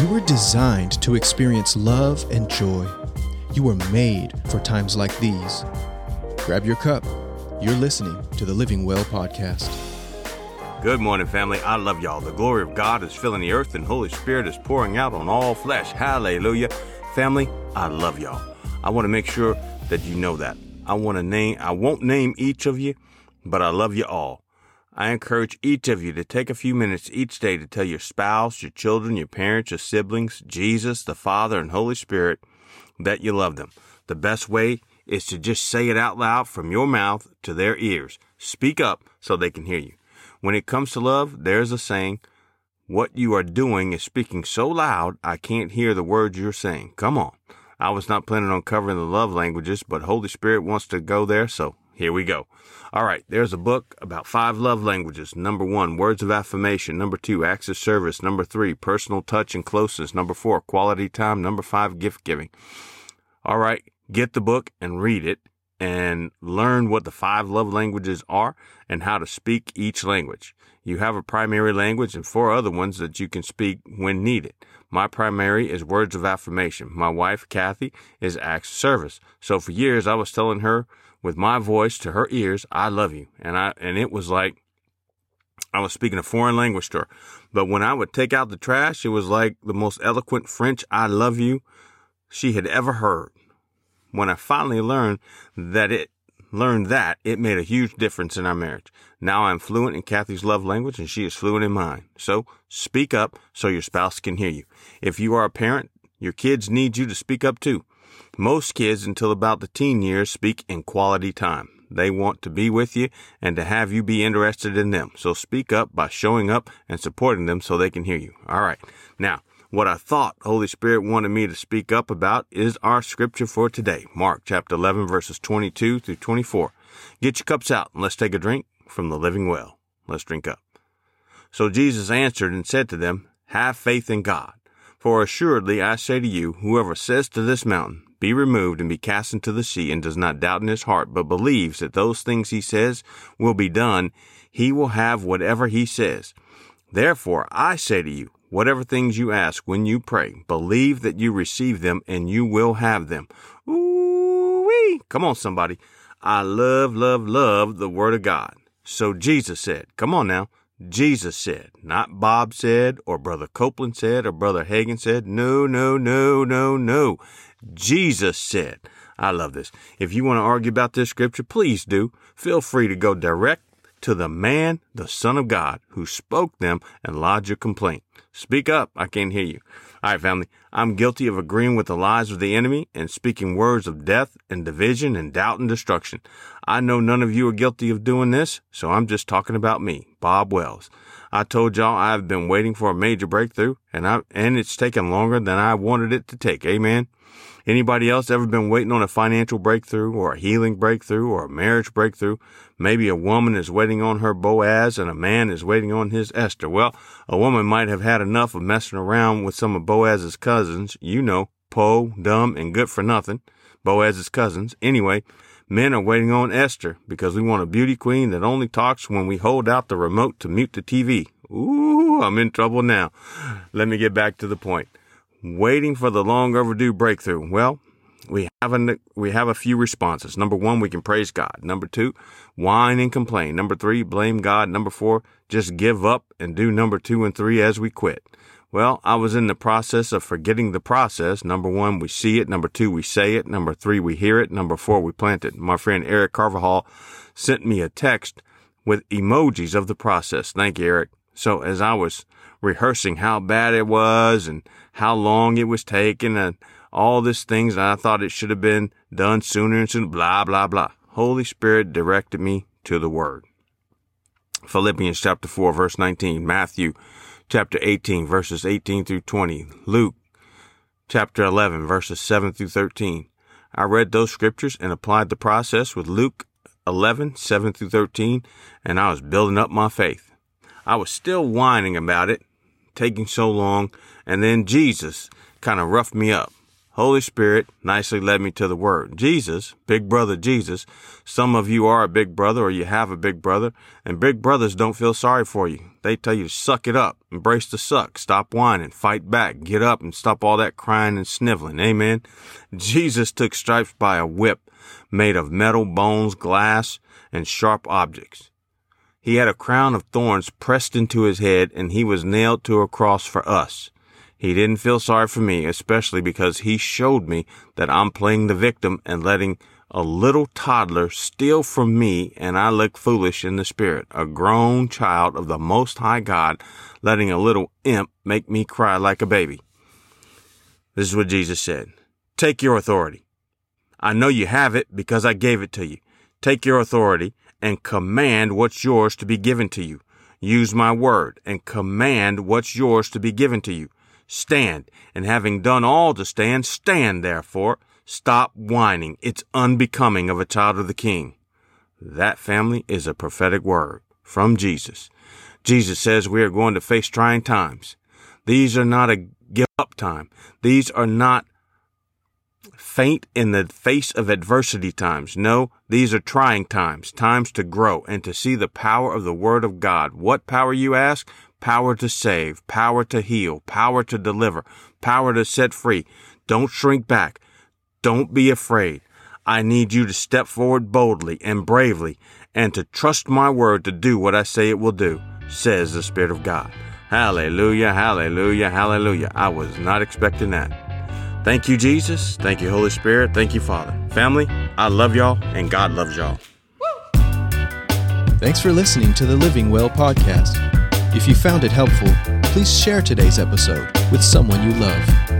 You were designed to experience love and joy. You were made for times like these. Grab your cup. You're listening to the Living Well podcast. Good morning, family. I love y'all. The glory of God is filling the earth, and Holy Spirit is pouring out on all flesh. Hallelujah. Family, I love y'all. I want to make sure that you know that. I want to name, I won't name each of you, but I love you all. I encourage each of you to take a few minutes each day to tell your spouse, your children, your parents, your siblings, Jesus, the Father, and Holy Spirit that you love them. The best way is to just say it out loud from your mouth to their ears. Speak up so they can hear you. When it comes to love, there's a saying, what you are doing is speaking so loud I can't hear the words you're saying. Come on. I was not planning on covering the love languages, but Holy Spirit wants to go there, so here we go. All right, there's a book about five love languages. Number one, words of affirmation. Number two, acts of service. Number three, personal touch and closeness. Number four, quality time. Number five, gift giving. All right, get the book and read it and learn what the five love languages are and how to speak each language. You have a primary language and four other ones that you can speak when needed. My primary is words of affirmation. My wife, Kathy, is acts of service. So for years I was telling her with my voice to her ears, I love you. And I, and it was like I was speaking a foreign language to her. But when I would take out the trash, it was like the most eloquent French I love you she had ever heard. When I finally learned that it, learned that, it made a huge difference in our marriage. Now I'm fluent in Kathy's love language and she is fluent in mine. So speak up so your spouse can hear you. If you are a parent, your kids need you to speak up too. Most kids until about the teen years speak in quality time. They want to be with you and to have you be interested in them. So speak up by showing up and supporting them so they can hear you. All right. Now, what I thought Holy Spirit wanted me to speak up about is our scripture for today. Mark chapter 11 verses 22 through 24. Get your cups out and let's take a drink from the living well. Let's drink up. So Jesus answered and said to them, Have faith in God. For assuredly I say to you, whoever says to this mountain, be removed and be cast into the sea, and does not doubt in his heart, but believes that those things he says will be done, he will have whatever he says. Therefore, I say to you, whatever things you ask when you pray, believe that you receive them and you will have them. Ooh wee! Come on, somebody. I love, love, love the word of God. So Jesus said, come on now. Jesus said, not Bob said, or Brother Copeland said, or Brother Hagin said. No, no, no, no, no. Jesus said. I love this. If you want to argue about this scripture, please do. Feel free to go direct to the man, the Son of God, who spoke them and lodge your complaint. Speak up. I can't hear you. All right, family. I'm guilty of agreeing with the lies of the enemy and speaking words of death and division and doubt and destruction. I know none of you are guilty of doing this, so I'm just talking about me, Bob Wells. I told y'all I've been waiting for a major breakthrough and I, and it's taken longer than I wanted it to take. Amen. Anybody else ever been waiting on a financial breakthrough or a healing breakthrough or a marriage breakthrough? Maybe a woman is waiting on her Boaz and a man is waiting on his Esther. Well, a woman might have had enough of messing around with some of Boaz's cousins. You know, Poe, dumb, and good for nothing. Boaz's cousins. Anyway, men are waiting on Esther because we want a beauty queen that only talks when we hold out the remote to mute the TV. Ooh, I'm in trouble now. Let me get back to the point waiting for the long overdue breakthrough. Well, we have a, we have a few responses. Number one, we can praise God. Number two, whine and complain. Number three, blame God. Number four, just give up and do number two and three as we quit. Well, I was in the process of forgetting the process. Number one, we see it. Number two, we say it. Number three, we hear it. Number four, we plant it. My friend Eric Carvajal sent me a text with emojis of the process. Thank you, Eric. So as I was rehearsing how bad it was and how long it was taking and all these things. I thought it should have been done sooner and sooner, blah, blah, blah. Holy Spirit directed me to the word. Philippians chapter 4 verse 19, Matthew chapter 18 verses 18 through 20, Luke chapter 11 verses 7 through 13. I read those scriptures and applied the process with Luke 11, 7 through 13, and I was building up my faith. I was still whining about it, taking so long, and then Jesus kind of roughed me up. Holy Spirit nicely led me to the Word. Jesus, Big Brother Jesus, some of you are a big brother or you have a big brother, and big brothers don't feel sorry for you. They tell you to suck it up, embrace the suck, stop whining, fight back, get up and stop all that crying and sniveling. Amen. Jesus took stripes by a whip made of metal, bones, glass, and sharp objects. He had a crown of thorns pressed into his head and he was nailed to a cross for us. He didn't feel sorry for me, especially because he showed me that I'm playing the victim and letting a little toddler steal from me and I look foolish in the spirit. A grown child of the most high God letting a little imp make me cry like a baby. This is what Jesus said. Take your authority. I know you have it because I gave it to you. Take your authority and command what's yours to be given to you. Use my word and command what's yours to be given to you. Stand, and having done all to stand, stand therefore. Stop whining. It's unbecoming of a child of the king. That family is a prophetic word from Jesus. Jesus says we are going to face trying times. These are not a give up time. These are not faint in the face of adversity times. No, these are trying times, times to grow and to see the power of the Word of God. What power, you ask? Power to save, power to heal, power to deliver, power to set free. Don't shrink back. Don't be afraid. I need you to step forward boldly and bravely and to trust my word to do what I say it will do, says the Spirit of God. Hallelujah, hallelujah, hallelujah. I was not expecting that. Thank you, Jesus. Thank you, Holy Spirit. Thank you, Father. Family, I love y'all and God loves y'all. Thanks for listening to the Living Well podcast. If you found it helpful, please share today's episode with someone you love.